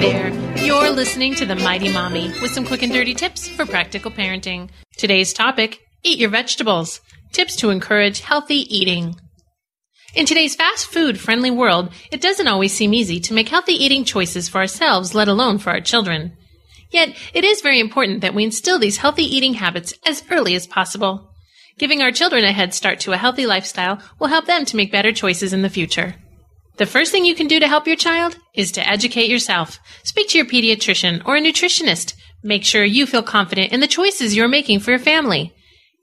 There. You're listening to The Mighty Mommy with some quick and dirty tips for practical parenting. Today's topic Eat your vegetables. Tips to encourage healthy eating. In today's fast food friendly world, it doesn't always seem easy to make healthy eating choices for ourselves, let alone for our children. Yet, it is very important that we instill these healthy eating habits as early as possible. Giving our children a head start to a healthy lifestyle will help them to make better choices in the future. The first thing you can do to help your child is to educate yourself. Speak to your pediatrician or a nutritionist. Make sure you feel confident in the choices you're making for your family.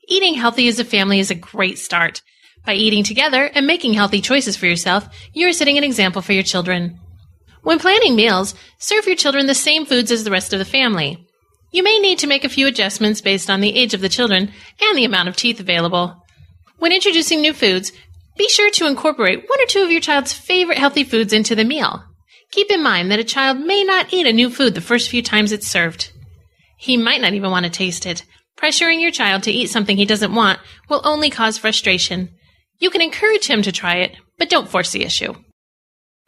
Eating healthy as a family is a great start. By eating together and making healthy choices for yourself, you are setting an example for your children. When planning meals, serve your children the same foods as the rest of the family. You may need to make a few adjustments based on the age of the children and the amount of teeth available. When introducing new foods, be sure to incorporate one or two of your child's favorite healthy foods into the meal. Keep in mind that a child may not eat a new food the first few times it's served. He might not even want to taste it. Pressuring your child to eat something he doesn't want will only cause frustration. You can encourage him to try it, but don't force the issue.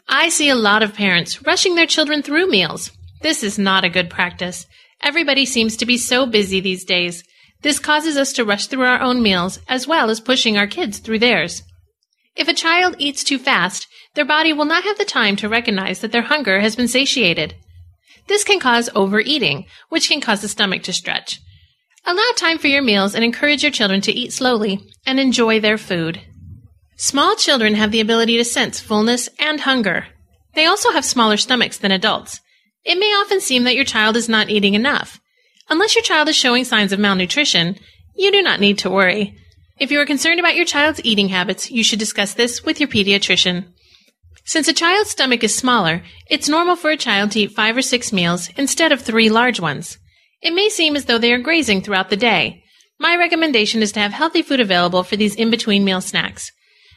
I see a lot of parents rushing their children through meals. This is not a good practice. Everybody seems to be so busy these days. This causes us to rush through our own meals as well as pushing our kids through theirs. If a child eats too fast, their body will not have the time to recognize that their hunger has been satiated. This can cause overeating, which can cause the stomach to stretch. Allow time for your meals and encourage your children to eat slowly and enjoy their food. Small children have the ability to sense fullness and hunger. They also have smaller stomachs than adults. It may often seem that your child is not eating enough. Unless your child is showing signs of malnutrition, you do not need to worry. If you are concerned about your child's eating habits, you should discuss this with your pediatrician. Since a child's stomach is smaller, it's normal for a child to eat five or six meals instead of three large ones. It may seem as though they are grazing throughout the day. My recommendation is to have healthy food available for these in-between meal snacks.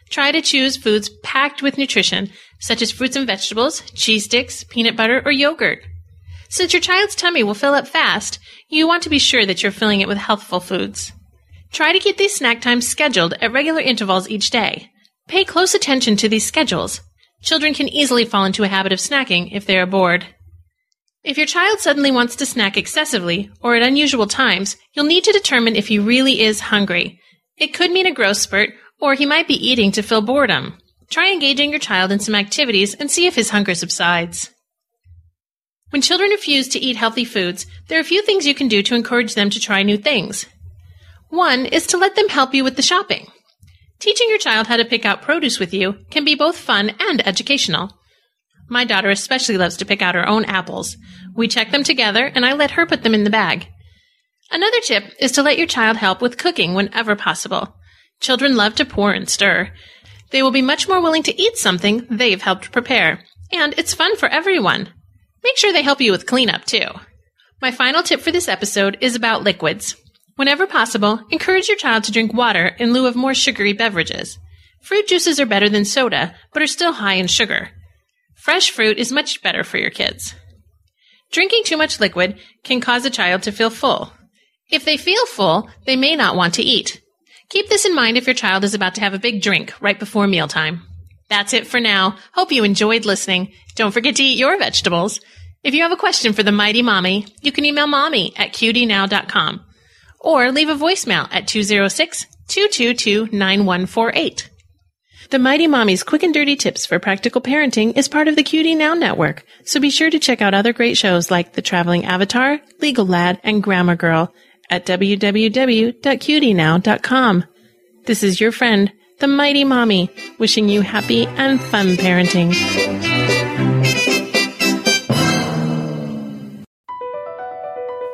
Try to choose foods packed with nutrition, such as fruits and vegetables, cheese sticks, peanut butter, or yogurt. Since your child's tummy will fill up fast, you want to be sure that you're filling it with healthful foods. Try to keep these snack times scheduled at regular intervals each day. Pay close attention to these schedules. Children can easily fall into a habit of snacking if they are bored. If your child suddenly wants to snack excessively or at unusual times, you'll need to determine if he really is hungry. It could mean a growth spurt, or he might be eating to fill boredom. Try engaging your child in some activities and see if his hunger subsides. When children refuse to eat healthy foods, there are a few things you can do to encourage them to try new things. One is to let them help you with the shopping. Teaching your child how to pick out produce with you can be both fun and educational. My daughter especially loves to pick out her own apples. We check them together and I let her put them in the bag. Another tip is to let your child help with cooking whenever possible. Children love to pour and stir. They will be much more willing to eat something they've helped prepare. And it's fun for everyone. Make sure they help you with cleanup too. My final tip for this episode is about liquids. Whenever possible, encourage your child to drink water in lieu of more sugary beverages. Fruit juices are better than soda, but are still high in sugar. Fresh fruit is much better for your kids. Drinking too much liquid can cause a child to feel full. If they feel full, they may not want to eat. Keep this in mind if your child is about to have a big drink right before mealtime. That's it for now. Hope you enjoyed listening. Don't forget to eat your vegetables. If you have a question for the mighty mommy, you can email mommy at qdnow.com or leave a voicemail at 206 222 9148. The Mighty Mommy's Quick and Dirty Tips for Practical Parenting is part of the QDnow Network, so be sure to check out other great shows like The Traveling Avatar, Legal Lad, and Grammar Girl at www.qdnow.com. This is your friend, the Mighty Mommy, wishing you happy and fun parenting.